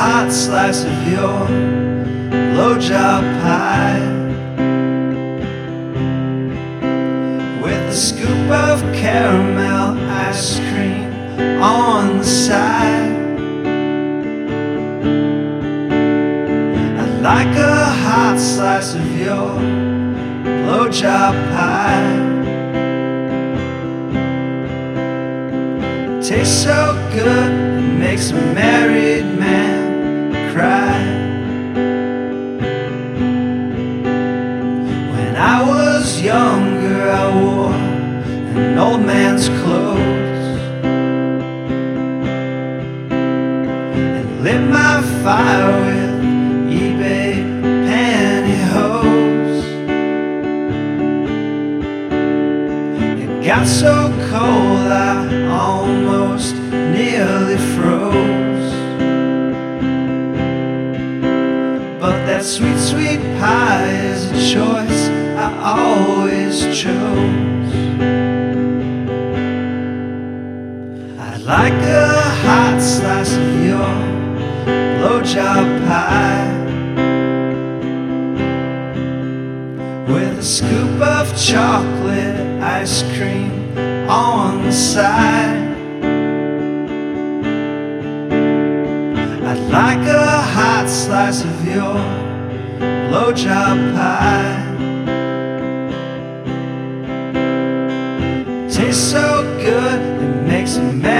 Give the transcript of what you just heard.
hot slice of your blowjob pie with a scoop of caramel ice cream on the side. I'd like a hot slice of your blowjob pie. Tastes so good, makes a married man cry. When I was younger, I wore an old man's clothes and lit my fire with eBay pantyhose. It got so cold, I that sweet, sweet pie is a choice I always chose. I'd like a hot slice of your blowjob pie with a scoop of chocolate ice cream on the side. I'd like a hot slice of your job pie. Tastes so good, it makes me mad.